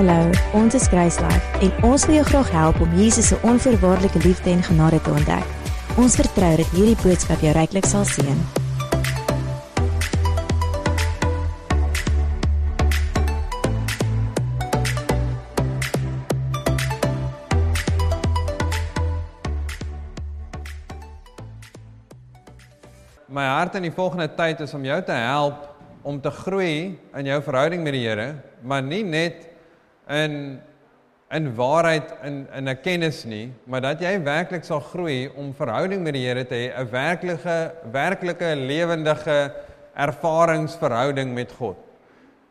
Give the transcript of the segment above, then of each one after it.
Hallo, ons is Kruislife en ons wil jou graag help om Jesus se onvoorwaardelike liefde en genade te ontdek. Ons vertrou dat hierdie boodskap jou ryklik sal seën. My hart in die volgende tyd is om jou te help om te groei in jou verhouding met die Here, maar nie net in in waarheid in in 'n kennis nie, maar dat jy werklik sal groei om verhouding met die Here te hê, 'n werklike werklike lewendige ervaringsverhouding met God.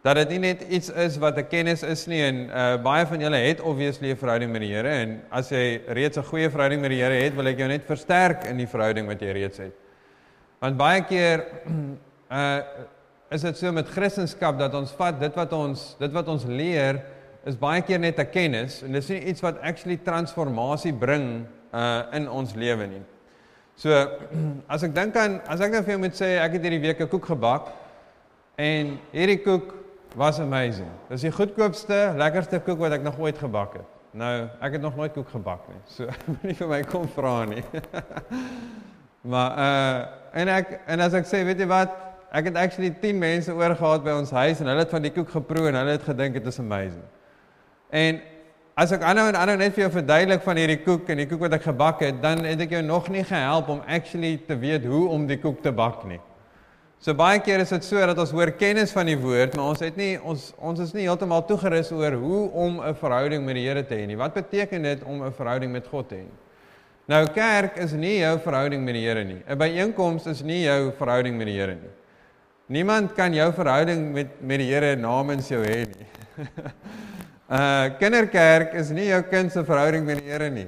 Dat dit nie net iets is wat 'n kennis is nie en uh, baie van julle het obviously 'n verhouding met die Here en as jy reeds 'n goeie verhouding met die Here het, wil ek jou net versterk in die verhouding wat jy reeds het. Want baie keer uh is dit so met Christendom dat ons vat dit wat ons dit wat ons leer is baie keer net 'n kennis en dis nie iets wat actually transformasie bring uh in ons lewe nie. So as ek dink aan as ek nou vir jou moet sê ek het hierdie week 'n koek gebak en hierdie koek was amazing. Dis die goedkoopste, lekkerste koek wat ek nog ooit gebak het. Nou, ek het nog nooit koek gebak nie. So moenie vir my kom vra nie. maar uh en ek en as ek sê, weet jy wat, ek het actually 10 mense oor gehad by ons huis en hulle het van die koek geproe en hulle het gedink dit is amazing. En as ek aanhou en aanhou net vir jou verduidelik van hierdie koek en die koek wat ek gebak het, dan het ek jou nog nie gehelp om actually te weet hoe om die koek te bak nie. So baie keer is dit so dat ons hoor kennis van die woord, maar ons het nie ons ons is nie heeltemal toegerus oor hoe om 'n verhouding met die Here te hê nie. Wat beteken dit om 'n verhouding met God te hê? Nou kerk is nie jou verhouding met die Here nie. 'n Byeenkoms is nie jou verhouding met die Here nie. Niemand kan jou verhouding met met die Here namens jou hê nie. Uh kinderkerk is nie jou kind se verhouding met die Here nie.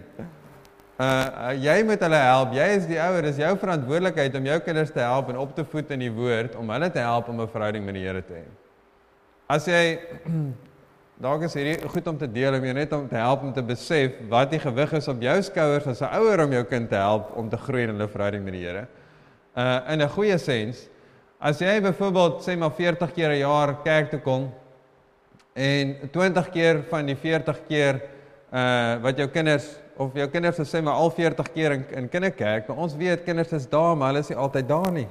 Uh, jy moet hulle help. Jy is die ouer, dis jou verantwoordelikheid om jou kinders te help en op te voed in die woord om hulle te help om 'n verhouding met die Here te hê. As jy dalk is hierdie goed om te deel om jou net om te help om te besef wat die gewig is op jou skouers as 'n ouer om jou kind te help om te groei in hulle verhouding met die Here. Uh in 'n goeie sens, as jy byvoorbeeld sê maar 40 keer 'n jaar kerk toe kom En 20 keer van die 40 keer uh wat jou kinders of jou kinders sê maar al 40 keer in in kinderkerk, maar ons weet kinders is daar, maar hulle is nie altyd daar nie.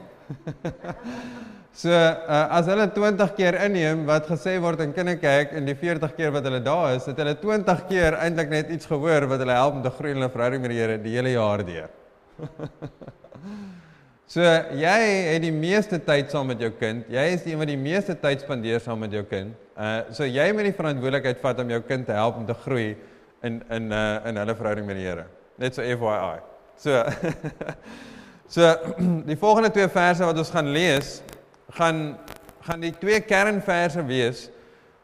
so uh as hulle 20 keer inneem wat gesê word in kinderkerk en die 40 keer wat hulle daar is, het hulle 20 keer eintlik net iets gehoor wat hulle help om te groei in hulle verhouding met die Here die hele jaar deur. So jy het die meeste tyd saam met jou kind. Jy is die een wat die meeste tyd spandeer saam met jou kind. Uh so jy moet die verantwoordelikheid vat om jou kind te help om te groei in in uh in hulle verhouding met die Here. Net so FYI. So So die volgende twee verse wat ons gaan lees, gaan gaan die twee kernverse wees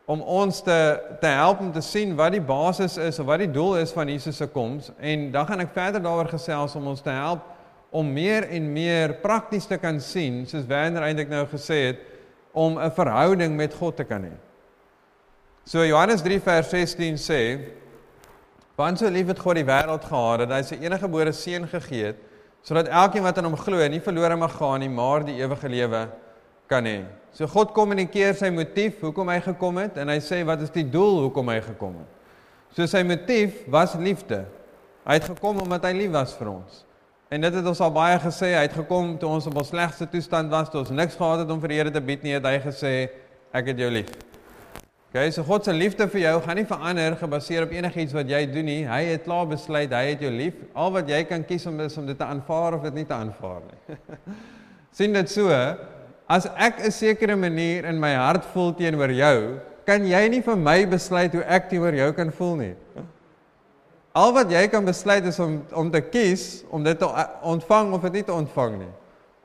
om ons te te help om te sien wat die basis is of wat die doel is van Jesus se koms en dan gaan ek verder daaroor gesels om ons te help om meer en meer prakties te kan sien, soos Werner eintlik nou gesê het, om 'n verhouding met God te kan hê. So Johannes 3 vers 16 sê: "Want so lief het God die wêreld gehad dat hy sy enige gebore seun gegee het, sodat elkeen wat aan hom glo nie verlore mag gaan nie, maar die ewige lewe kan hê." So God kommunikeer sy motief hoekom hy gekom het en hy sê wat is die doel hoekom hy gekom het. So sy motief was liefde. Hy het gekom omdat hy lief was vir ons. En dit het ons al baie gesê, hy het gekom toe ons op ons slegste toestand was, toe ons niks gehad het om vir die Here te bied nie, het hy gesê ek het jou lief. Okay, so God se liefde vir jou gaan nie verander gebaseer op enigiets wat jy doen nie. Hy het klaar besluit hy het jou lief. Al wat jy kan kies om is om dit te aanvaar of dit nie te aanvaar nie. sien dit so? As ek 'n sekere manier in my hart voel teenoor jou, kan jy nie vir my besluit hoe ek teenoor jou kan voel nie. Al wat jy kan besluit is om om te kies om dit te ontvang of dit nie te ontvang nie.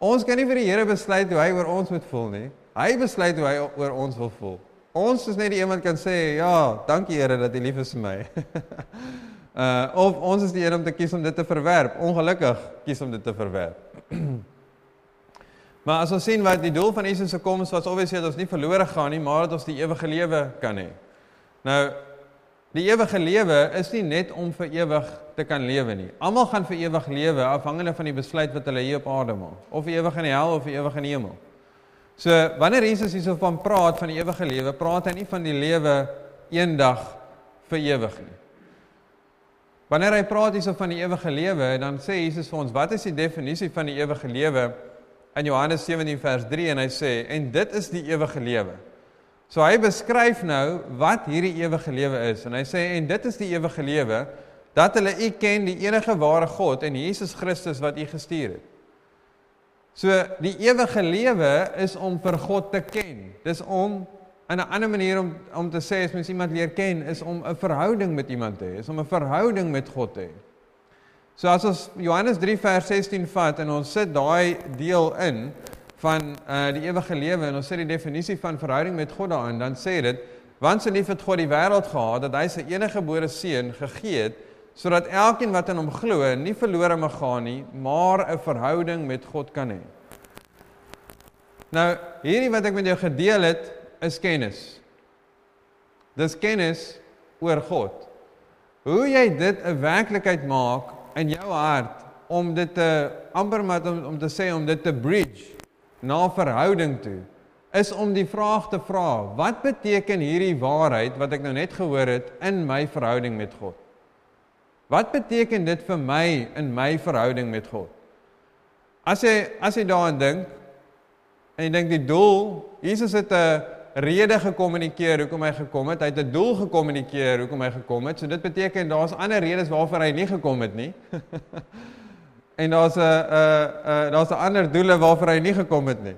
Ons kan nie vir die Here besluit hoe hy oor ons moet voel nie. Hy besluit hoe hy oor ons wil voel. Ons is net die een wat kan sê, "Ja, dankie Here dat U lief is vir my." uh of ons is die een om te kies om dit te verwerp. Ongelukkig kies om dit te verwerp. maar as ons sien wat die doel van Jesus se koms was, obviously dat ons nie verlore gaan nie, maar dat ons die ewige lewe kan hê. Nou Die ewige lewe is nie net om vir ewig te kan lewe nie. Almal gaan vir ewig lewe afhangende van die besluit wat hulle hier op aarde maak, of vir ewig in die hel of vir ewig in die hemel. So wanneer Jesus hierso van praat van die ewige lewe, praat hy nie van die lewe eendag vir ewig nie. Wanneer hy praat hierso van die ewige lewe, dan sê Jesus vir ons, wat is die definisie van die ewige lewe? In Johannes 17 vers 3 en hy sê, en dit is die ewige lewe. So hy beskryf nou wat hierdie ewige lewe is en hy sê en dit is die ewige lewe dat hulle U ken die enige ware God en Jesus Christus wat U gestuur het. So die ewige lewe is om vir God te ken. Dis om En 'n ander manier om om te sê as mens iemand leer ken is om 'n verhouding met iemand te hê, is om 'n verhouding met God te hê. So as ons Johannes 3 vers 16 vat en ons sit daai deel in van uh die ewige lewe en ons sit die definisie van verhouding met God daarin, dan sê dit want so lief het God die wêreld gehad dat hy sy enige gebore seun gegee het sodat elkeen wat in hom glo nie verlore mag gaan nie, maar 'n verhouding met God kan hê. Nou, hierdie wat ek met jou gedeel het, is kennis. Dis kennis oor God. Hoe jy dit 'n werklikheid maak in jou hart om dit te amper maar om, om te sê om dit te bridge na verhouding toe is om die vraag te vra, wat beteken hierdie waarheid wat ek nou net gehoor het in my verhouding met God? Wat beteken dit vir my in my verhouding met God? As jy as jy daaraan dink en jy dink die doel, Jesus het 'n rede gekommunikeer hoekom hy gekom het. Hy het 'n doel gekommunikeer hoekom hy gekom het. So dit beteken daar's ander redes waarvoor hy nie gekom het nie. en daar's 'n 'n 'n daar's 'n ander doele waarvoor hy nie gekom het nie.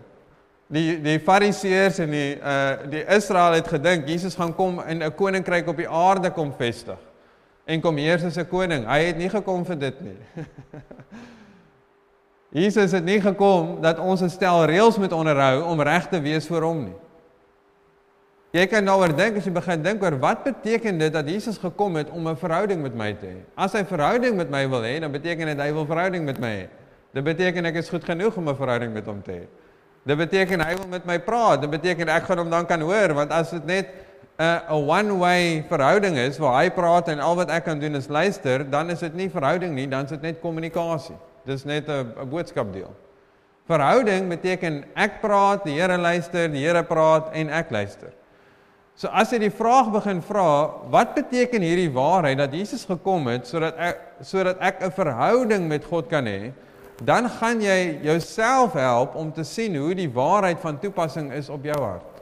Die die Fariseërs en die uh die Israel het gedink Jesus gaan kom en 'n koninkryk op die aarde kom vestig en kom heers as 'n koning. Hy het nie gekom vir dit nie. Jesus het nie gekom dat ons 'n stel reëls moet onderhou om reg te wees vir hom nie. Jy kan daaroor dink as jy begin dink oor wat beteken dit dat Jesus gekom het om 'n verhouding met my te hê. As hy verhouding met my wil hê, dan beteken dit hy wil verhouding met my hê. Dit beteken ek is goed genoeg om 'n verhouding met hom te hê. Dit beteken hy wil met my praat. Dit beteken ek gaan hom dan kan hoor want as dit net 'n uh, 'n one-way verhouding is waar hy praat en al wat ek kan doen is luister, dan is dit nie verhouding nie, dan is dit net kommunikasie. Dis net 'n boodskap deel. Verhouding beteken ek praat, die Here luister, die Here praat en ek luister. So as jy die vraag begin vra, wat beteken hierdie waarheid dat Jesus gekom het sodat ek sodat ek 'n verhouding met God kan hê, dan gaan jy jouself help om te sien hoe die waarheid van toepassing is op jou hart.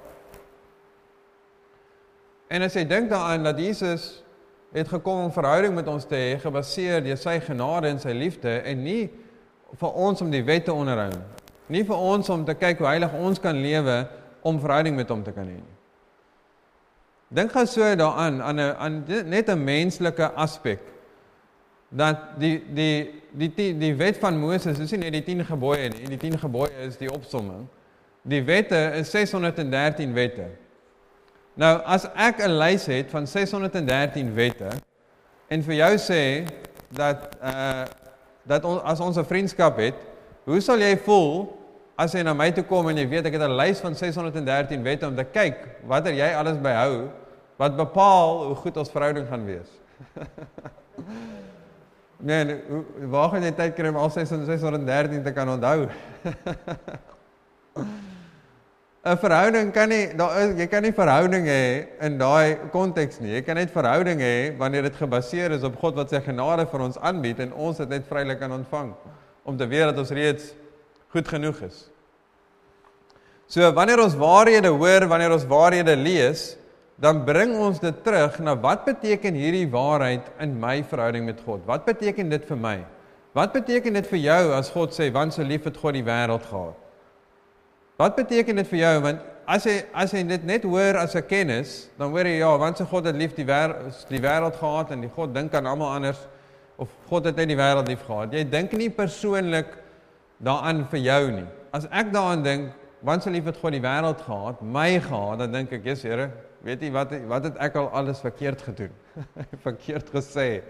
En as jy dink daaraan dat Jesus het gekom om verhouding met ons te hê gebaseer deur sy genade en sy liefde en nie vir ons om die wet te onderhou nie. Nie vir ons om te kyk hoe heilig ons kan lewe om verhouding met hom te kan hê nie. Dink gou so daaraan aan 'n aan net 'n menslike aspek. Dat die die die die die wet van Moses is nie net die 10 gebooie nie, die 10 gebooie is die opsomming. Die wette is 613 wette. Nou as ek 'n lys het van 613 wette en vir jou sê dat uh dat on, as ons 'n vriendskap het, hoe sal jy voel as jy na my toe kom en jy weet ek het 'n lys van 613 wette om te kyk watter jy alles byhou wat bepaal hoe goed ons verhouding gaan wees. nee, nee waar gaan jy tyd kry om al 613 te kan onthou? 'n Verhouding kan nie daar is jy kan nie verhouding hê in daai konteks nie. Jy kan net verhouding hê wanneer dit gebaseer is op God wat sy genade vir ons aanbied en ons dit net vrylik kan ontvang om te weet dat ons reeds goed genoeg is. So wanneer ons waarhede hoor, wanneer ons waarhede lees, dan bring ons dit terug na wat beteken hierdie waarheid in my verhouding met God? Wat beteken dit vir my? Wat beteken dit vir jou as God sê want so lief het God die wêreld gehad? Wat beteken dit vir jou want as jy as jy dit net hoor as 'n kennis, dan hoor jy ja, want so God het lief die wêreld die wêreld gehad en die God dink aan almal anders of God het net die wêreld lief gehad. Jy dink nie persoonlik daaraan vir jou nie. As ek daaraan dink, want so lief het God die wêreld gehad, my gehad, dan dink ek, "Jesus Here, weet jy wat wat het ek al alles verkeerd gedoen? verkeerd gesê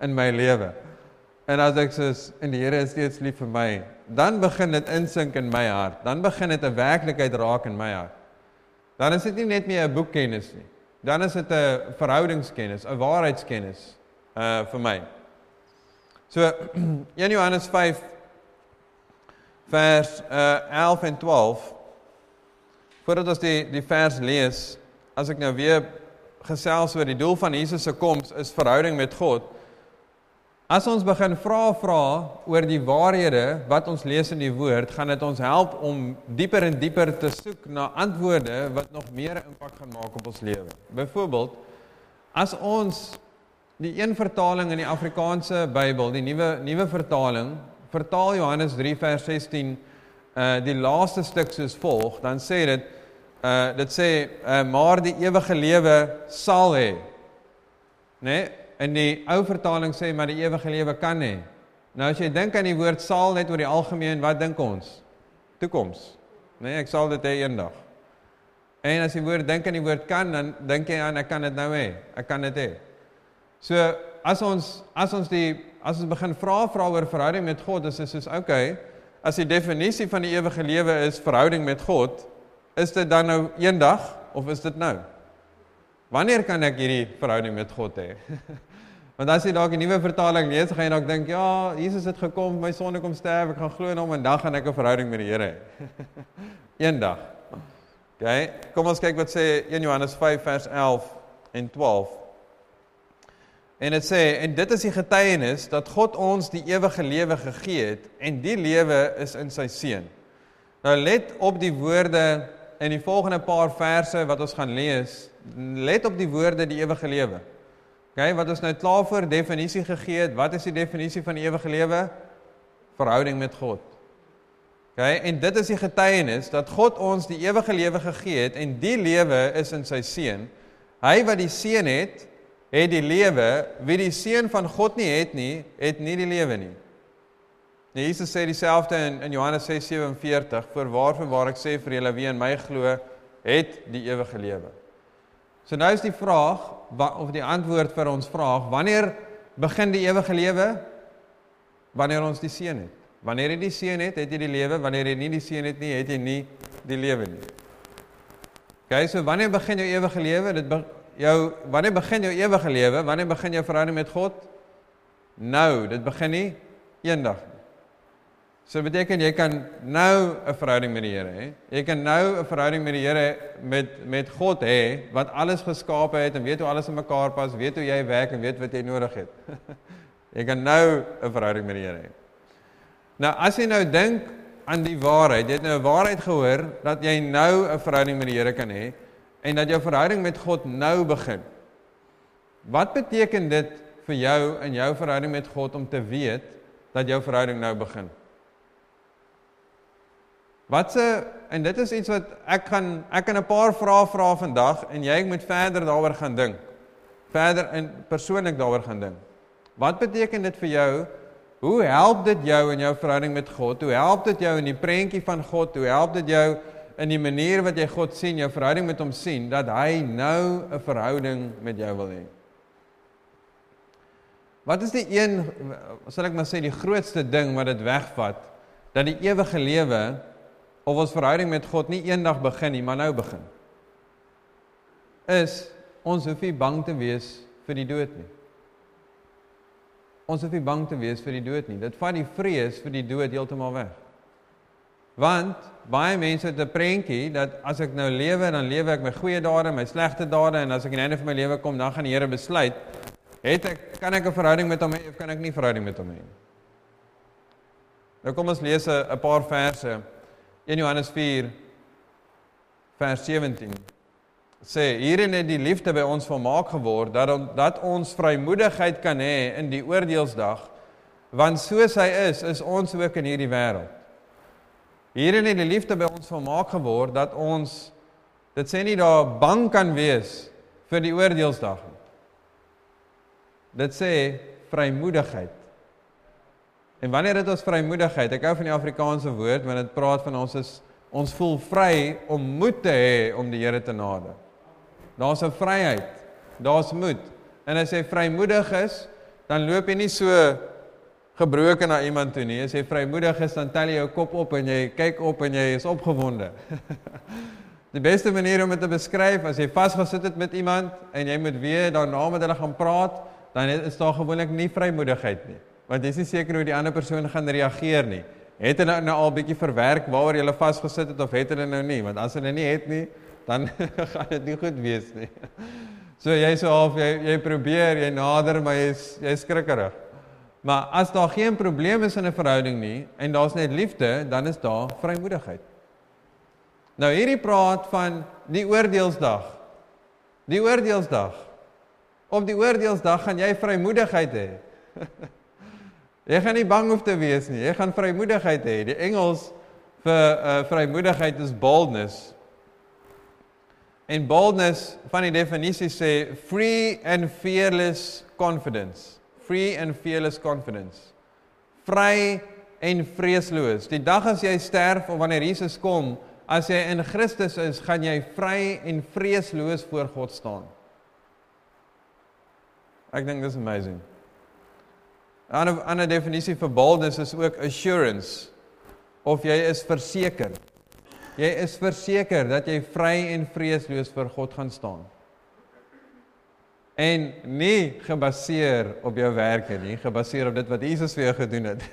in my lewe." En as ek sê, "En die Here is steeds lief vir my," dan begin dit insink in my hart. Dan begin dit 'n werklikheid raak in my hart. Dan is dit nie net meer 'n boekkennis nie. Dan is dit 'n verhoudingskennis, 'n waarheidskennis uh vir my. So 1 Johannes 5 vers uh, 11 en 12 voordat ons die die vers lees as ek nou weer gesels oor die doel van Jesus se koms is verhouding met God. As ons begin vra vra oor die waarhede wat ons lees in die woord, gaan dit ons help om dieper en dieper te soek na antwoorde wat nog meer impak gaan maak op ons lewe. Byvoorbeeld, as ons die een vertaling in die Afrikaanse Bybel, die nuwe nuwe vertaling, vertaal Johannes 3 vers 16 uh die laaste stuk soos volg, dan sê dit uh dit sê uh maar die ewige lewe sal hê. Né? Nee? In die ou vertaling sê maar die ewige lewe kan hê. Nou as jy dink aan die woord sal net oor die algemeen, wat dink ons? Toekoms. Nee, ek sal dit hê eendag. En as jy woord dink aan die woord kan, dan dink jy aan ek kan dit nou hê. Ek kan dit hê. So as ons as ons die as ons begin vra vra oor verhouding met God, is dit soos okay, as die definisie van die ewige lewe is verhouding met God, is dit dan nou eendag of is dit nou? Wanneer kan ek hierdie verhouding met God hê? Want as jy dalk 'n nuwe vertaling lees, gaan jy dalk dink, ja, Jesus het gekom, my sonde kom sterf, ek gaan glo in hom en dan gaan ek 'n verhouding met die Here hê. Eendag. OK, kom ons kyk wat sê 1 Johannes 5 vers 11 en 12. En dit sê en dit is die getuienis dat God ons die ewige lewe gegee het en die lewe is in sy seun. Nou let op die woorde in die volgende paar verse wat ons gaan lees. Let op die woorde die ewige lewe. OK, wat ons nou klaar voor definisie gegee het, wat is die definisie van die ewige lewe? Verhouding met God. OK, en dit is die getuienis dat God ons die ewige lewe gegee het en die lewe is in sy seun. Hy wat die seun het, het die lewe. Wie die seun van God nie het nie, het nie die lewe nie. Nee, Jesus sê dieselfde in in Johannes 6:47, "Voor waarvan waar ek sê vir julle wie in my glo, het die ewige lewe." So nou is die vraag of die antwoord vir ons vraag, wanneer begin die ewige lewe? Wanneer ons die seun het. Wanneer jy die seun het, het jy die lewe. Wanneer jy nie die seun het nie, het jy nie die lewe nie. OK, so wanneer begin jou ewige lewe? Dit be jou wanneer begin jou ewige lewe? Wanneer begin jou verhouding met God? Nou, dit begin nie eendag nie. So beteken jy kan nou 'n verhouding met die Here hê. Jy kan nou 'n verhouding met die Here met met God hê wat alles geskaap het en weet hoe alles in mekaar pas, weet hoe jy werk en weet wat jy nodig het. jy kan nou 'n verhouding met die Here hê. Nou as jy nou dink aan die waarheid, jy het nou 'n waarheid gehoor dat jy nou 'n verhouding met die Here kan hê en dat jou verhouding met God nou begin. Wat beteken dit vir jou in jou verhouding met God om te weet dat jou verhouding nou begin? Wat se en dit is iets wat ek gaan ek kan 'n paar vrae vra vandag en jy moet verder daaroor gaan dink. Verder in persoonlik daaroor gaan dink. Wat beteken dit vir jou? Hoe help dit jou in jou verhouding met God? Hoe help dit jou in die prentjie van God? Hoe help dit jou in die manier wat jy God sien, jou verhouding met hom sien dat hy nou 'n verhouding met jou wil hê? Wat is die een sal ek maar sê die grootste ding wat dit wegvat dat die ewige lewe of ons verhouding met God nie eendag begin nie, maar nou begin. Is ons hoef nie bang te wees vir die dood nie. Ons hoef nie bang te wees vir die dood nie. Dit vat die vrees vir die dood heeltemal weg. Want baie mense het 'n prentjie dat as ek nou lewe, dan lewe ek my goeie dade, my slegte dade en as ek aan die einde van my lewe kom, dan gaan die Here besluit, het ek kan ek 'n verhouding met hom hê of kan ek nie verhouding met hom hê nie. Nou kom ons lees 'n paar verse 1 Johannes 4 vers 17 sê hierin het die liefde by ons volmaak geword dat dat ons vrymoedigheid kan hê in die oordeelsdag want soos hy is is ons ook in hierdie wêreld. Hierin het die liefde by ons volmaak geword dat ons dit sê nie daar bang kan wees vir die oordeelsdag nie. Dit sê vrymoedigheid. En wanneer dit ons vrymoedigheid, ek hou van die Afrikaanse woord want dit praat van ons is ons voel vry om moed te hê om die Here te nader. Daar's 'n vryheid. Daar's moed. En as jy vrymoedig is, dan loop jy nie so gebroken na iemand toe nie. As jy vrymoedig is, dan tel jy jou kop op en jy kyk op en jy is opgewonde. Die beste manier om dit te beskryf, as jy vasgesit het met iemand en jy moet weer daarna met hulle gaan praat, dan is daar gewoonlik nie vrymoedigheid nie want jy is nie seker hoe die ander persoon gaan reageer nie. Het hulle nou al bietjie verwerk waaroor jy vasgesit het of het hulle nou nie? Want as hulle nie het nie, dan gaan dit nie goed wees nie. So jy so half jy jy probeer, jy nader, maar jy's jy's skrikkerig. Maar as daar geen probleem is in 'n verhouding nie en daar's net liefde, dan is daar vrymoedigheid. Nou hierdie praat van die oordeelsdag. Die oordeelsdag. Op die oordeelsdag gaan jy vrymoedigheid hê. jy gaan nie bang hoef te wees nie. Jy gaan vrymoedigheid hê. Die Engels vir uh, vrymoedigheid is boldness. En boldness van die definisie sê free and fearless confidence. Free and fearless confidence. Vry en vreesloos. Die dag as jy sterf of wanneer Jesus kom, as jy in Christus is, gaan jy vry en vreesloos voor God staan. Ek dink dis amazing. 'n Ander ander definisie vir boldness is ook assurance of jy is verseker. Jy is verseker dat jy vry en vreesloos voor God gaan staan. En nie gebaseer op jou werke nie, gebaseer op dit wat Jesus vir jou gedoen het.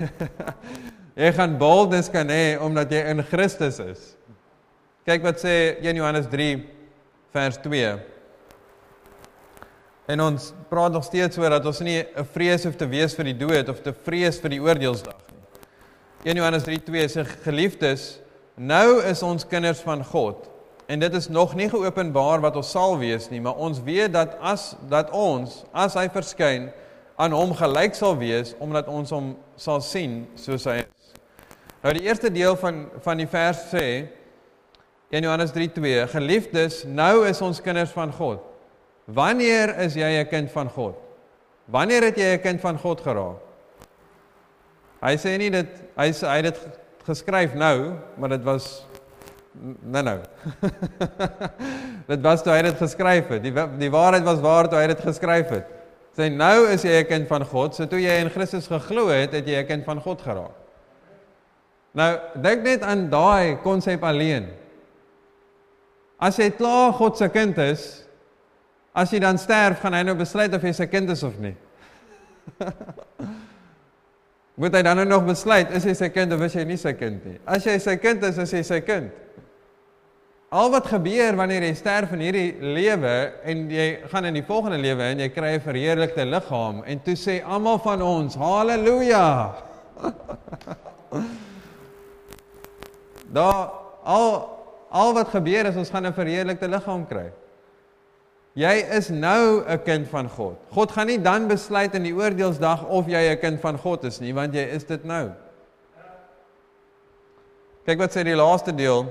jy gaan boldness kan hê omdat jy in Christus is. Kyk wat sê 1 Johannes 3 vers 2. En ons praat nog steeds oor dat ons nie 'n vrees hoef te wees vir die dood of te vrees vir die oordeelsdag nie. 1 Johannes 3:2 sê geliefdes, nou is ons kinders van God en dit is nog nie geopenbaar wat ons sal wees nie, maar ons weet dat as dat ons as hy verskyn aan hom gelyk sal wees omdat ons hom sal sien soos hy is. Nou die eerste deel van van die vers sê 1 Johannes 3:2 Geliefdes, nou is ons kinders van God. Wanneer is jy 'n kind van God? Wanneer het jy 'n kind van God geraak? Hy sê nie dit hy sê hy het dit geskryf nou, maar dit was nou nou. dit was toe hy dit geskryf het. Die die waarheid was waar toe hy dit geskryf het. Sê nou is jy 'n kind van God, so toe jy in Christus geglo het, het jy 'n kind van God geraak. Nou, dink net aan daai konsep alleen. As jy klaar God se kind is, as jy dan sterf, gaan hy nou besluit of jy sy kind is of nie. moet hy dan nou nog besluit is hy sy kind of is hy nie sy kind nie. As jy sy kind is, is hy sy kind. Al wat gebeur wanneer jy sterf in hierdie lewe en jy gaan in die volgende lewe en jy kry 'n verheerlikte liggaam en toe sê almal van ons haleluja. Daar al al wat gebeur is ons gaan 'n verheerlikte liggaam kry. Jy is nou 'n kind van God. God gaan nie dan besluit in die oordeelsdag of jy 'n kind van God is nie, want jy is dit nou. Kyk wat sê die laaste deel.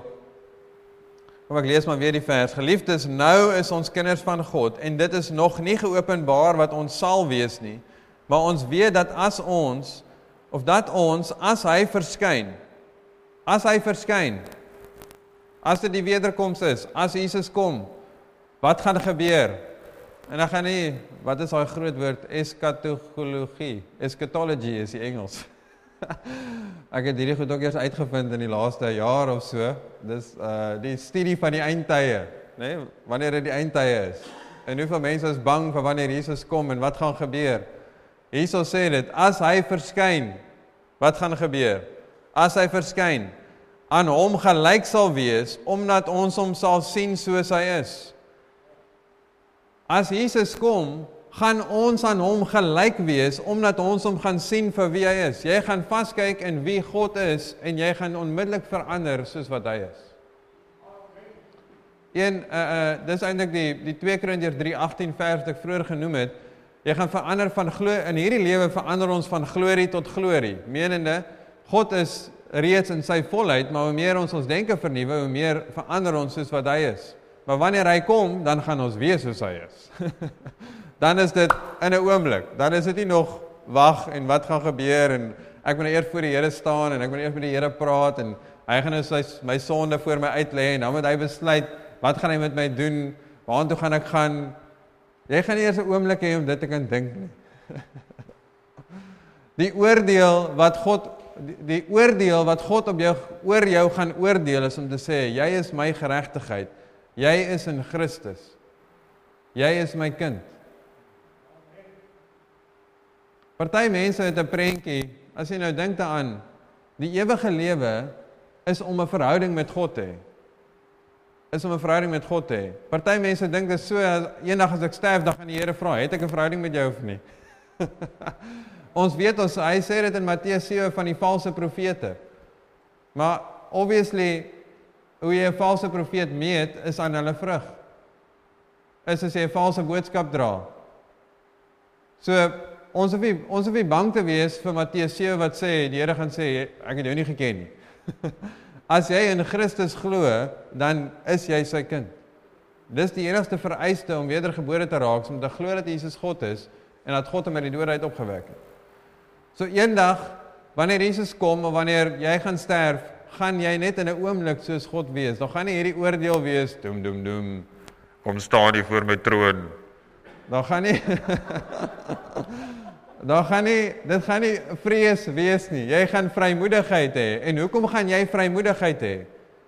Kom ek lees maar weer die vers. Geliefdes, nou is ons kinders van God en dit is nog nie geopenbaar wat ons sal wees nie, maar ons weet dat as ons of dat ons as hy verskyn, as hy verskyn, as dit die wederkoms is, as Jesus kom, Wat gaan gebeur? En dan gaan nie wat is daai groot woord eskatologie. Eschatology is die Engels. ek het hierdie goed ook eers uitgevind in die laaste jaar of so. Dis uh die studie van die eindtye, nê? Nee? Wanneer dit die eindtye is. En hoeveel mense is bang vir wanneer Jesus kom en wat gaan gebeur? Jesus sê dit, as hy verskyn, wat gaan gebeur? As hy verskyn, aan hom gelyk sal wees omdat ons hom sal sien soos hy is. As Jesus kom, gaan ons aan hom gelyk wees omdat ons hom gaan sien vir wie hy is. Jy gaan vaskyk in wie God is en jy gaan onmiddellik verander soos wat hy is. Een uh uh dis eintlik die die 2 Korintiërs 3:18 vers wat ek vroeër genoem het. Jy gaan verander van glo in hierdie lewe verander ons van glorie tot glorie. Menende God is reeds in sy volheid, maar hoe meer ons ons denke vernuwe, hoe meer verander ons soos wat hy is. Maar wanneer hy kom, dan gaan ons weet soos hy is. dan is dit in 'n oomblik. Dan is dit nie nog wag en wat gaan gebeur en ek moet nou eers voor die Here staan en ek moet eers met die Here praat en hy gaan nou sy my sonde voor my uitlê en dan moet hy besluit wat gaan hy met my doen? Waartoe gaan ek gaan? Jy gaan eers 'n oomblik hê om dit te kan dink nie. die oordeel wat God die, die oordeel wat God op jou oor jou gaan oordeel is om te sê jy is my geregtigheid. Jy is in Christus. Jy is my kind. Party mense het 'n prentjie, as jy nou dink daaraan, die ewige lewe is om 'n verhouding met God te hê. is om 'n verhouding met God te hê. Party mense dink dit is so eendag as ek sterf dan gaan die Here vra, het ek 'n verhouding met jou of nie? ons weet ons hy sê dit in Matteus 7 van die valse profete. Maar obviously hoe jy 'n valse profeet meet is aan hulle vrug. Is as jy 'n valse boodskap dra. So ons hoef nie ons hoef nie bang te wees vir Matteus 7 wat sê die Here gaan sê ek het jou nie geken nie. As jy in Christus glo, dan is jy sy kind. Dis die enigste vereiste om wedergebore te raak, om te glo dat Jesus God is en dat God hom uit die dood uit opgewek het. So eendag wanneer Jesus kom of wanneer jy gaan sterf, gaan jy net in 'n oomblik soos God wees. Dan gaan nie hierdie oordeel wees, doem doem doem. Kom staan jy voor my troon. Dan gaan nie Dan gaan nie dit gaan nie vrees wees nie. Jy gaan vrymoedigheid hê. En hoekom gaan jy vrymoedigheid hê?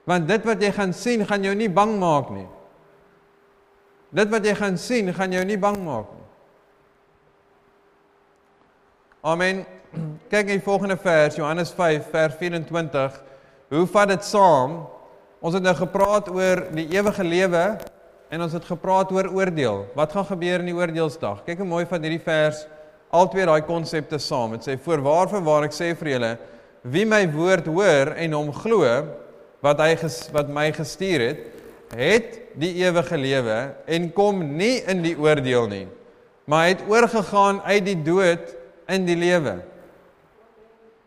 Want dit wat jy gaan sien, gaan jou nie bang maak nie. Dit wat jy gaan sien, gaan jou nie bang maak nie. Amen. Kyk in die volgende vers, Johannes 5 vers 24. Hoe vat dit saam? Ons het nou gepraat oor die ewige lewe en ons het gepraat oor oordeel. Wat gaan gebeur in die oordeelsdag? Kyk hoe mooi van hierdie vers al twee daai konsepte saam. Dit sê voorwaar vir waar ek sê vir julle wie my woord hoor en hom glo wat hy ges, wat my gestuur het, het die ewige lewe en kom nie in die oordeel nie, maar het oorgegaan uit die dood in die lewe.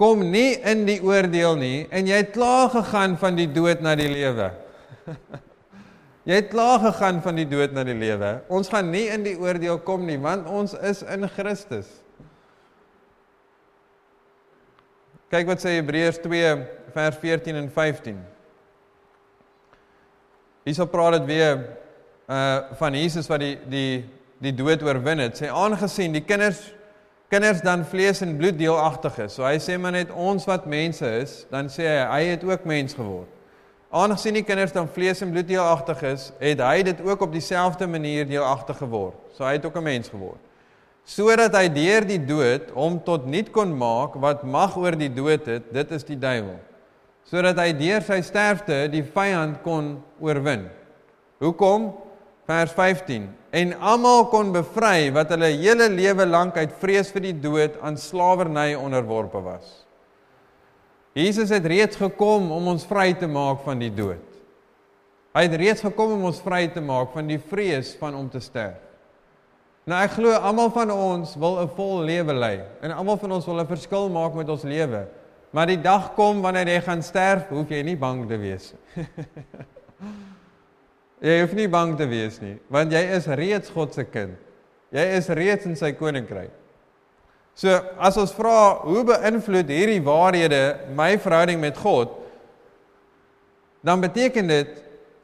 Kom nie in die oordeel nie en jy het klaar gegaan van die dood na die lewe. Jy het klaar gegaan van die dood na die lewe. Ons gaan nie in die oordeel kom nie, want ons is in Christus. Kyk wat sê Hebreërs 2 vers 14 en 15. Hierso praat dit weer uh van Jesus wat die die die dood oorwin het. Sê aangesien die kinders kinders dan vlees en bloed deelagtig is. So hy sê maar net ons wat mense is, dan sê hy hy het ook mens geword. Aangesien die kinders dan vlees en bloed deelagtig is, het hy dit ook op dieselfde manier deelagtig geword. So hy het ook 'n mens geword. Sodat hy deur die dood hom tot niet kon maak wat mag oor die dood het, dit is die duiwel. Sodat hy deur sy sterfte die vyand kon oorwin. Hoekom? Vers 15. En almal kon bevry wat hulle hele lewe lank uit vrees vir die dood aan slawerny onderworpe was. Jesus het reeds gekom om ons vry te maak van die dood. Hy het reeds gekom om ons vry te maak van die vrees van om te sterf. Nou ek glo almal van ons wil 'n vol lewe lei en almal van ons wil 'n verskil maak met ons lewe. Maar die dag kom wanneer jy gaan sterf, hoef jy nie bang te wees nie. jy hoef nie bang te wees nie, want jy is reeds God se kind. Jy is reeds in sy koninkryk. So as ons vra hoe beïnvloed hierdie waarhede my verhouding met God, dan beteken dit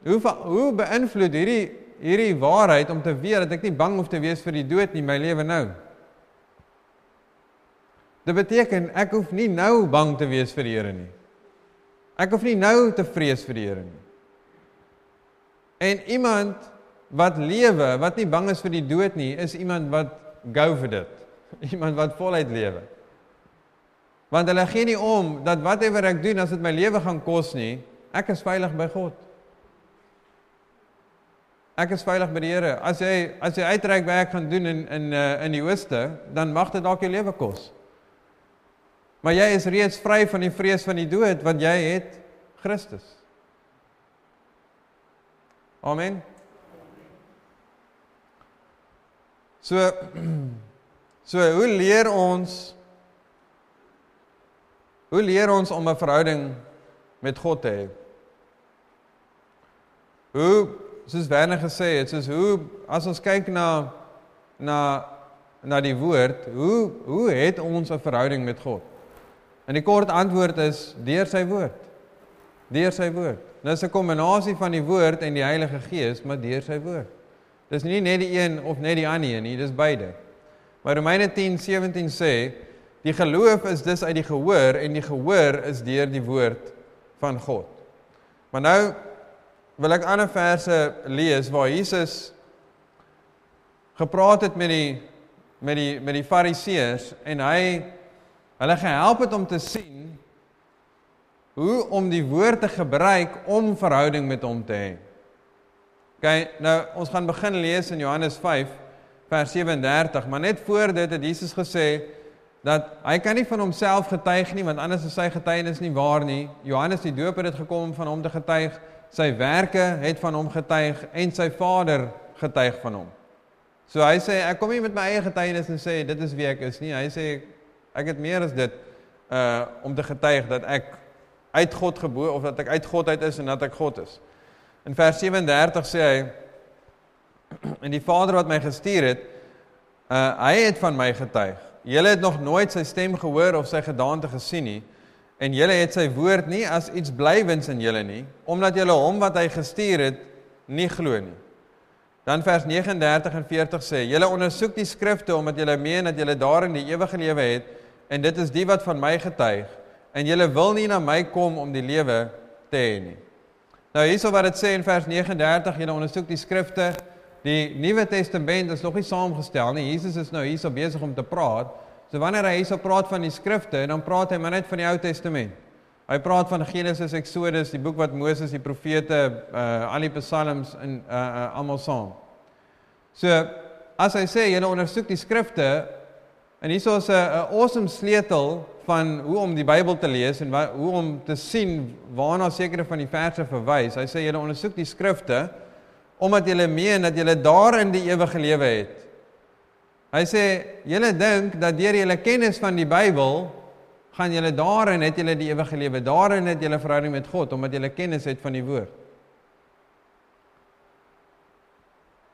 hoe hoe beïnvloed hierdie hierdie waarheid om te weet dat ek nie bang hoef te wees vir die dood nie my lewe nou. Dit beteken ek hoef nie nou bang te wees vir die Here nie. Ek hoef nie nou te vrees vir die Here nie. En iemand wat lewe, wat nie bang is vir die dood nie, is iemand wat gou vir dit. Iemand wat voluit lewe. Want hulle gee nie om dat whatever ek doen as dit my lewe gaan kos nie, ek is veilig by God. Ek is veilig by die Here. As jy as jy uitreik werk gaan doen in in uh, in die ooste, dan mag dit dalk jou lewe kos. Maar jy is reeds vry van die vrees van die dood want jy het Christus. Amen. So So hoe leer ons hoe leer ons om 'n verhouding met God te hê? Hoe soos Werner gesê het, soos hoe as ons kyk na na na die woord, hoe hoe het ons 'n verhouding met God? En die kort antwoord is deur sy woord. Deur sy woord. Dit is 'n kombinasie van die woord en die Heilige Gees, maar deur sy woord. Dis nie net die een of net die ander nie, dis beide. Maar Romeine 10:17 sê die geloof is dus uit die gehoor en die gehoor is deur die woord van God. Maar nou wil ek ander verse lees waar Jesus gepraat het met die met die met die fariseërs en hy hulle gehelp het om te sien hoe om die woord te gebruik om verhouding met hom te hê. Okay, nou ons gaan begin lees in Johannes 5 vers 37, maar net voor dit het Jesus gesê dat hy kan nie van homself getuig nie want anders is sy getuienis nie waar nie. Johannes die Doper het gekom van hom te getuig, sy werke het van hom getuig en sy Vader getuig van hom. So hy sê ek kom nie met my eie getuienis en sê dit is wie ek is nie. Hy sê ek het meer as dit uh om te getuig dat ek uit God gebore of dat ek uit God uit is en dat ek God is. In vers 37 sê hy en die Vader wat my gestuur het, uh hy het van my getuig. Julle het nog nooit sy stem gehoor of sy gedaante gesien nie en julle het sy woord nie as iets blywends in julle nie omdat julle hom wat hy gestuur het nie glo nie. Dan vers 39 en 40 sê: "Julle ondersoek die skrifte omdat julle meen dat julle daarin die ewige lewe het en dit is die wat van my getuig en julle wil nie na my kom om die lewe te hê nie." Nou hierso wat dit sê in vers 39, julle ondersoek die skrifte Die Nuwe Testament is nog nie saamgestel nie. Jesus is nou hierso besig om te praat. So wanneer hy hierso praat van die skrifte, dan praat hy maar net van die Ou Testament. Hy praat van Genesis, Exodus, die boek wat Moses, die profete, uh al die psalms in uh, uh almal saam. So as hy sê julle ondersoek die skrifte en hierso is 'n 'n awesome sleutel van hoe om die Bybel te lees en wat, hoe om te sien waarna sekere van die verse verwys. Hy sê julle ondersoek die skrifte omdat julle meen dat julle daarin die ewige lewe het. Hy sê julle dink dat deur julle kennis van die Bybel gaan julle daarin het julle die ewige lewe. Daarin het julle verhouding met God omdat julle kennis het van die woord.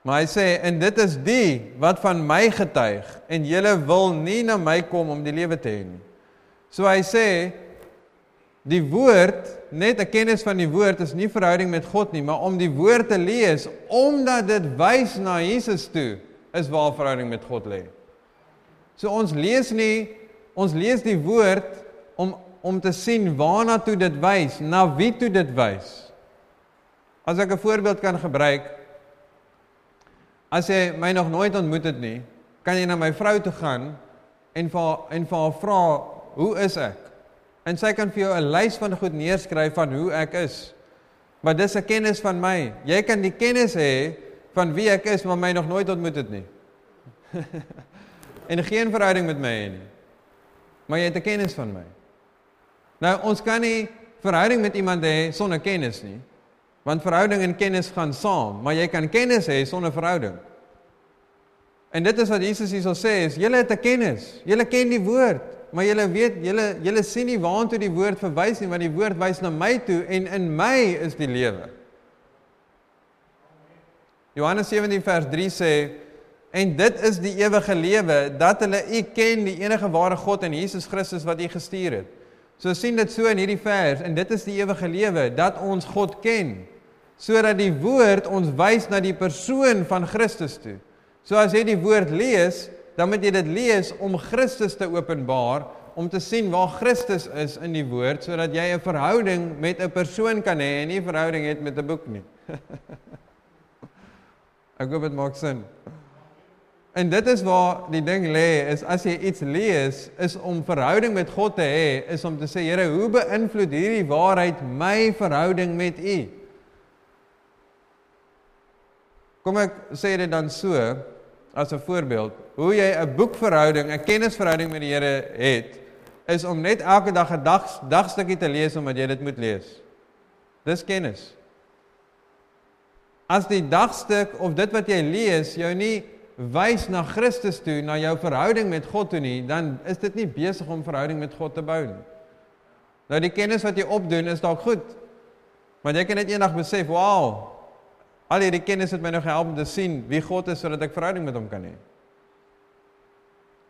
Maar hy sê en dit is die wat van my getuig en julle wil nie na my kom om die lewe te hê nie. So hy sê Die woord, net 'n kennis van die woord is nie verhouding met God nie, maar om die woord te lees omdat dit wys na Jesus toe, is waar verhouding met God lê. So ons lees nie, ons lees die woord om om te sien waarna toe dit wys, na wie toe dit wys. As ek 'n voorbeeld kan gebruik, as jy my nog nooit ontmoet het nie, kan jy na my vrou toe gaan en vir en vir haar vra, "Hoe is ek?" En sy kan vir jou 'n lys van goed neerskryf van hoe ek is. Maar dis 'n kennis van my. Jy kan die kennis hê van wie ek is, maar my nog nooit ontmoet het nie. en geen verhouding met my hê nie. Maar jy het 'n kennis van my. Nou ons kan nie verhouding met iemand hê sonder kennis nie. Want verhouding en kennis gaan saam, maar jy kan kennis hê sonder verhouding. En dit is wat Jesus hierso sê, is julle het 'n kennis. Julle ken die woord. Maar julle weet, julle julle sien nie waartoe die woord verwys nie, want die woord wys na my toe en in my is die lewe. Johannes 17 vers 3 sê en dit is die ewige lewe dat hulle U ken die enige ware God en Jesus Christus wat U gestuur het. So sien dit so in hierdie vers en dit is die ewige lewe dat ons God ken sodat die woord ons wys na die persoon van Christus toe. So as jy die woord lees, dan moet jy dit lees om Christus te openbaar, om te sien waar Christus is in die woord sodat jy 'n verhouding met 'n persoon kan hê en nie 'n verhouding het met 'n boek nie. Ek hoop dit maak sin. En dit is waar die ding lê, is as jy iets lees, is om verhouding met God te hê, is om te sê, Here, hoe beïnvloed hierdie waarheid my verhouding met U? Kom ek sê dit dan so, as 'n voorbeeld, hoe jy 'n boekverhouding, 'n kennisverhouding met die Here het, is om net elke dag 'n dag dagstukkie te lees omdat jy dit moet lees. Dis kennis. As die dagstuk of dit wat jy lees jou nie wys na Christus toe, na jou verhouding met God toe nie, dan is dit nie besig om verhouding met God te bou nie. Nou die kennis wat jy opdoen is dalk goed. Maar jy kan net eendag besef, "Wow, Al hierdie kennis het my nou gehelp om te sien wie God is sodat ek verhouding met hom kan hê.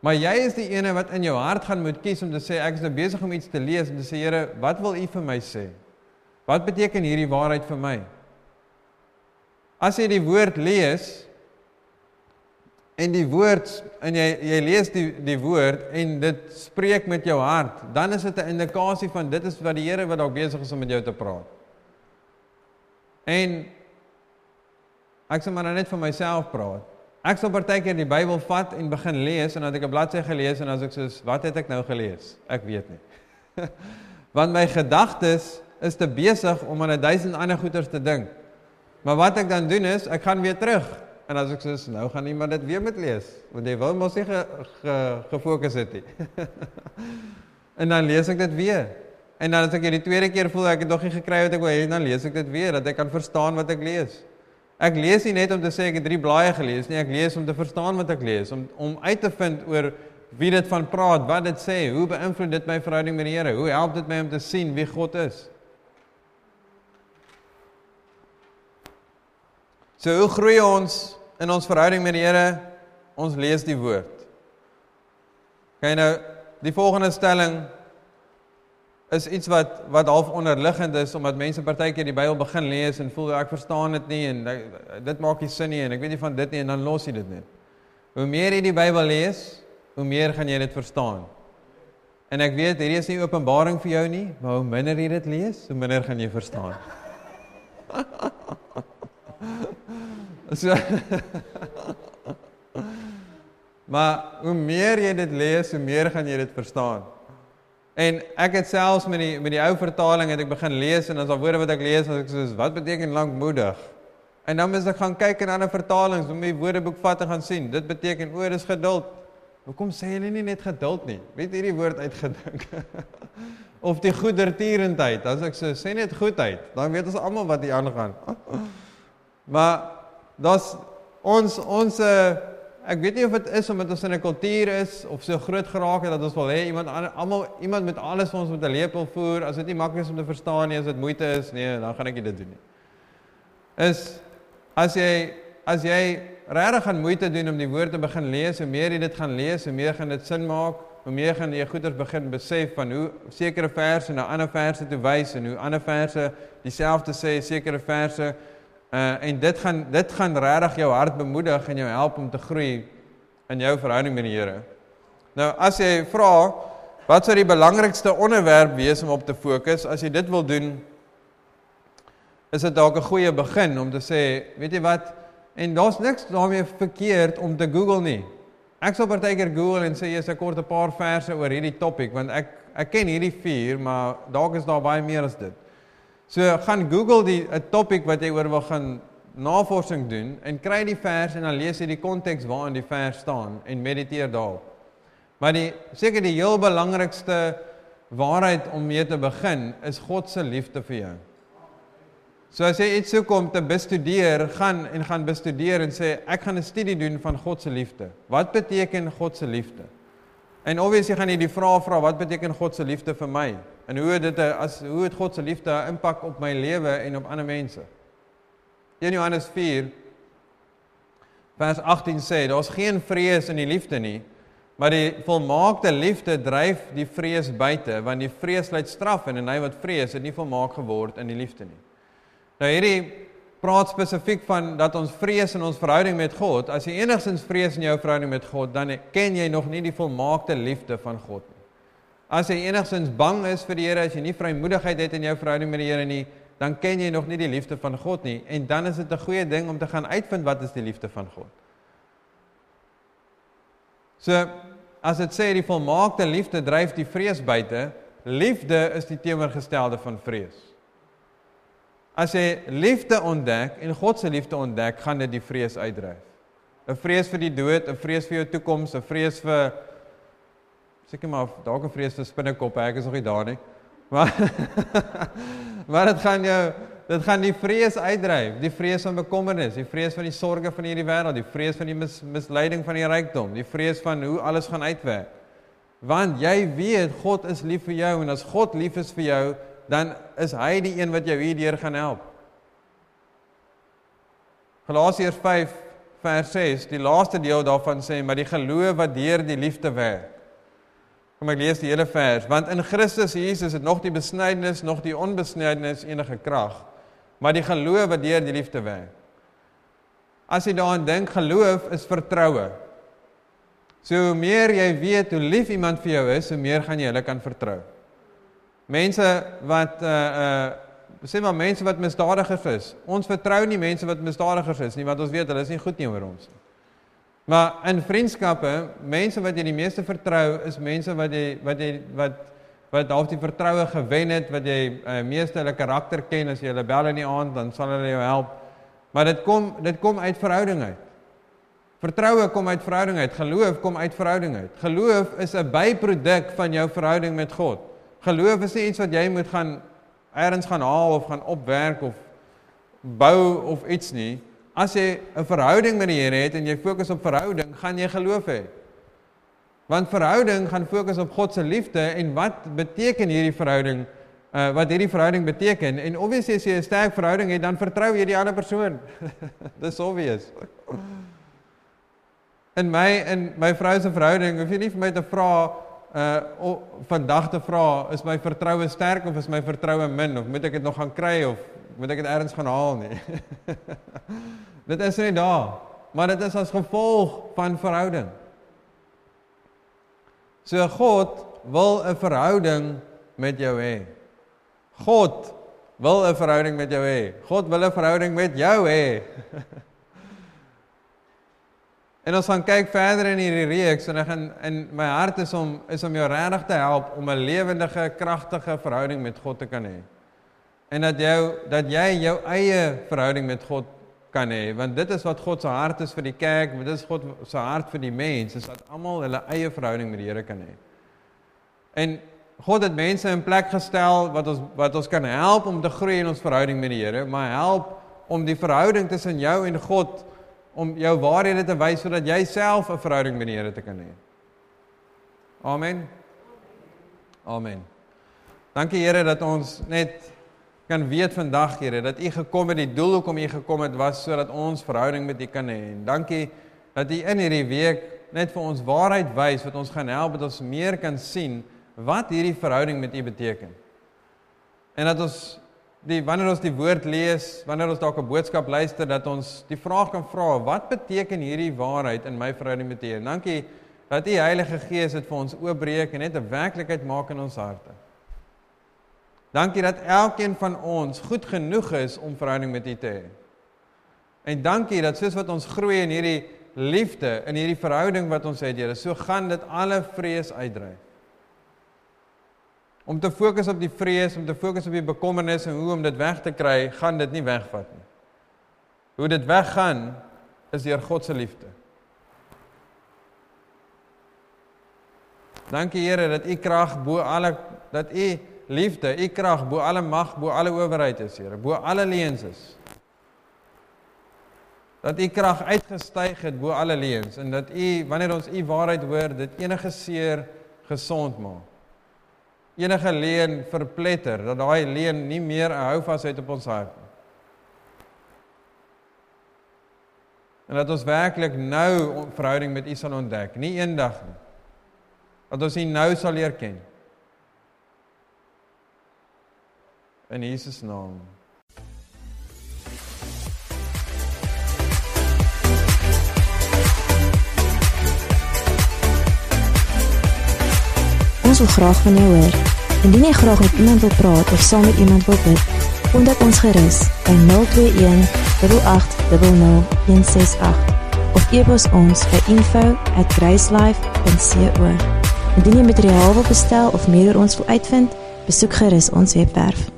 Maar jy is die ene wat in jou hart gaan moet kies om te sê ek is nou besig om iets te lees en te sê Here, wat wil U vir my sê? Wat beteken hierdie waarheid vir my? As jy die woord lees en die woord en jy jy lees die die woord en dit spreek met jou hart, dan is dit 'n indikasie van dit is wat die Here wat dalk besig is om met jou te praat. En Ek sê maar net vir myself praat. Ek sal partykeer die Bybel vat en begin lees en dan het ek 'n bladsy gelees en dan as ek sê wat het ek nou gelees? Ek weet nie. Want my gedagtes is te besig om aan 'n duisend ander goeters te dink. Maar wat ek dan doen is, ek gaan weer terug. En as ek sê nou gaan iemand dit weer met lees, want jy wil mos nie ge, ge, gefokus het nie. en dan lees ek dit weer. En dan as ek die tweede keer voel ek het nog nie gekry wat ek wou hê, dan lees ek dit weer dat ek kan verstaan wat ek lees. Ek lees nie net om te sê ek het drie blaaie gelees nie, ek lees om te verstaan wat ek lees, om om uit te vind oor wie dit van praat, wat dit sê, hoe beïnvloed dit my verhouding met die Here? Hoe help dit my om te sien wie God is? So hoe groei ons in ons verhouding met die Here? Ons lees die woord. Kyk nou, die volgende stelling is iets wat wat half onderliggend is omdat mense partykeer die Bybel begin lees en voel ek verstaan dit nie en dit maak nie sin nie en ek weet nie van dit nie en dan los jy dit net. Hoe meer jy die Bybel lees, hoe meer gaan jy dit verstaan. En ek weet hierdie is nie openbaring vir jou nie, maar hoe minder jy dit lees, hoe minder gaan jy verstaan. so, maar hoe meer jy dit lees, hoe meer gaan jy dit verstaan. En ek het selfs met die met die ou vertaling het ek begin lees en as al woorde wat ek lees as ek soos wat beteken lankmoedig. En dan moet ek gaan kyk in ander vertalings om die woordeboek vat en gaan sien. Dit beteken o, dis geduld. Hoekom sê hulle nie net geduld nie? Weet hierdie woord uitgedink. of die goedertierendheid. As ek so sê net goedheid, dan weet ons almal wat hier aangaan. maar dis ons ons uh, ek weet nie of dit is omdat ons in 'n kultuur is of so groot geraak het dat ons wil hê iemand almal iemand met alles vir ons met 'n lepel voer. As dit nie maklik is om te verstaan nie as dit moeite is nee dan gaan ek dit doen nie. Is as jy as jy regtig gaan moeite doen om die woord te begin lees hoe meer jy dit gaan lees hoe meer gaan dit sin maak hoe meer gaan jy goeders begin besef van hoe sekere verse na ander verse te wys en hoe ander verse dieselfde sê sekere verse Uh en dit gaan dit gaan regtig jou hart bemoedig en jou help om te groei in jou verhouding met die Here. Nou as jy vra wat sou die belangrikste onderwerp wees om op te fokus as jy dit wil doen is dit dalk 'n goeie begin om te sê, weet jy wat? En daar's niks daarmee verkeerd om te Google nie. Ek sal partykeer Google en sê jy's 'n kort 'n paar verse oor hierdie topik want ek ek ken hierdie 4, maar dalk is daar baie meer as dit. So gaan Google die 'n topik wat jy oor wil gaan navorsing doen en kry die vers en dan lees jy die konteks waarin die vers staan en mediteer daarop. Maar die seker die heel belangrikste waarheid om mee te begin is God se liefde vir jou. So as jy iets soek om te bestudeer, gaan en gaan bestudeer en sê ek gaan 'n studie doen van God se liefde. Wat beteken God se liefde? En obviously gaan jy die vraag vra wat beteken God se liefde vir my? En hoe dit as hoe het God se liefde 'n impak op my lewe en op ander mense? 1 Johannes 4 vers 18 sê daar's geen vrees in die liefde nie, maar die volmaakte liefde dryf die vrees buite, want die vrees lei straf en en hy wat vrees het nie volmaak geword in die liefde nie. Nou hierdie praat spesifiek van dat ons vrees in ons verhouding met God. As jy enigstens vrees in jou verhouding met God, dan ken jy nog nie die volmaakte liefde van God nie. As jy enigstens bang is vir die Here, as jy nie vrymoedigheid het in jou verhouding met die Here nie, dan ken jy nog nie die liefde van God nie en dan is dit 'n goeie ding om te gaan uitvind wat is die liefde van God. So as dit sê die volmaakte liefde dryf die vrees buite, liefde is die teenoorgestelde van vrees. As jy liefde ontdek en God se liefde ontdek, gaan dit die vrees uitdryf. 'n Vrees vir die dood, 'n vrees vir jou toekoms, 'n vrees vir seker maar dalk 'n vrees vir spinnekoppe, ek is nog nie daar nie. Maar maar dit gaan jou dit gaan die vrees uitdryf, die vrees van bekommernis, die vrees van die sorges van hierdie wêreld, die vrees van die mis, misleiding van die rykdom, die vrees van hoe alles gaan uitwerk. Want jy weet God is lief vir jou en as God lief is vir jou, dan is hy die een wat jou hierdeur gaan help. Galasiërs 5 vers 6, die laaste deel daarvan sê, maar die geloof wat deur die liefde werk Kom ek lees die hele vers, want in Christus Jesus het nog die besnydenis, nog die onbesnydenis enige krag, maar die geloof wat deur die liefde werk. As jy daaraan dink, geloof is vertroue. So hoe meer jy weet hoe lief iemand vir jou is, hoe meer gaan jy hulle kan vertrou. Mense wat uh uh sê maar mense wat misdadigers is. Ons vertrou nie mense wat misdadigers is nie, want ons weet hulle is nie goed nie oor ons nie. Maar in vriendskappe, mense wat jy die meeste vertrou, is mense wat jy wat jy wat wat half die vertroue gewen het, wat jy uh, meeste hulle karakter ken as jy hulle bel in die aand, dan sal hulle jou help. Maar dit kom dit kom uit verhouding uit. Vertroue kom uit verhouding uit. Geloof kom uit verhouding uit. Geloof is 'n byproduk van jou verhouding met God. Geloof is nie iets wat jy moet gaan eers gaan haal of gaan opwerk of bou of iets nie. As jy 'n verhouding met die Here het en jy fokus op verhouding, gaan jy geloof hê. Want verhouding gaan fokus op God se liefde en wat beteken hierdie verhouding? Uh wat hierdie verhouding beteken? En obviously as jy 'n sterk verhouding het, dan vertrou jy die ander persoon. Dis obvious. In my in my vrou se verhouding, hoef jy nie vir my te vra uh vandag te vra is my vertroue sterk of is my vertroue min of moet ek dit nog gaan kry of moet ek dit elders gaan haal nie. dit is nie daar, maar dit is as gevolg van verhouding. So God wil 'n verhouding met jou hê. God wil 'n verhouding met jou hê. God wil 'n verhouding met jou hê. En ons gaan kyk verder in hierdie reeks en ek gaan in my hart is om is om jou regtig te help om 'n lewendige, kragtige verhouding met God te kan hê. En dat jou dat jy jou eie verhouding met God kan hê, want dit is wat God se hart is vir die kerk, dit is God se hart vir die mens, is dat almal hulle eie verhouding met die Here kan hê. En God het mense in plek gestel wat ons wat ons kan help om te groei in ons verhouding met die Here, maar help om die verhouding tussen jou en God om jou waarhede te wys sodat jy self 'n verhouding met die Here te kan hê. Amen. Amen. Dankie Here dat ons net kan weet vandag Here dat U gekom het die doel hoekom U gekom het was sodat ons verhouding met U kan hê. En dankie dat U in hierdie week net vir ons waarheid wys wat ons gaan help dat ons meer kan sien wat hierdie verhouding met U beteken. En dat ons die wanneer ons die woord lees, wanneer ons dalk 'n boodskap luister dat ons die vraag kan vra, wat beteken hierdie waarheid in my verhouding met U? Dankie dat U Heilige Gees dit vir ons oopbreek en net 'n werklikheid maak in ons harte. Dankie dat elkeen van ons goed genoeg is om verhouding met U te hê. En dankie dat soos wat ons groei in hierdie liefde, in hierdie verhouding wat ons het, Here, so gaan dit alle vrees uitdryf om te fokus op die vrees, om te fokus op die bekommernis en hoe om dit weg te kry, gaan dit nie wegvat nie. Hoe dit weggaan is deur God se liefde. Dankie Here dat u krag bo alle dat u liefde, u krag bo alle mag, bo alle owerheid is, Here, bo alle leuns is. Dat u krag uitgestyg het bo alle leuns en dat u wanneer ons u waarheid hoor, dit enige seer gesond maak enige leen verpletter dat daai leen nie meer 'n houvasheid op ons hart nie. En dat ons werklik nou verhouding met U sal ontdek, nie eendag nie. Dat ons U nou sal leer ken. In Jesus naam. Ons wil graag van jou hoor. Indien jy graag met iemand wil praat of saam met iemand wil bid, kontak ons gerus by 021 3800168 of e-pos ons by info@gracelife.co. Indien jy materiaal wil bestel of meer oor ons wil uitvind, besoek gerus ons webwerf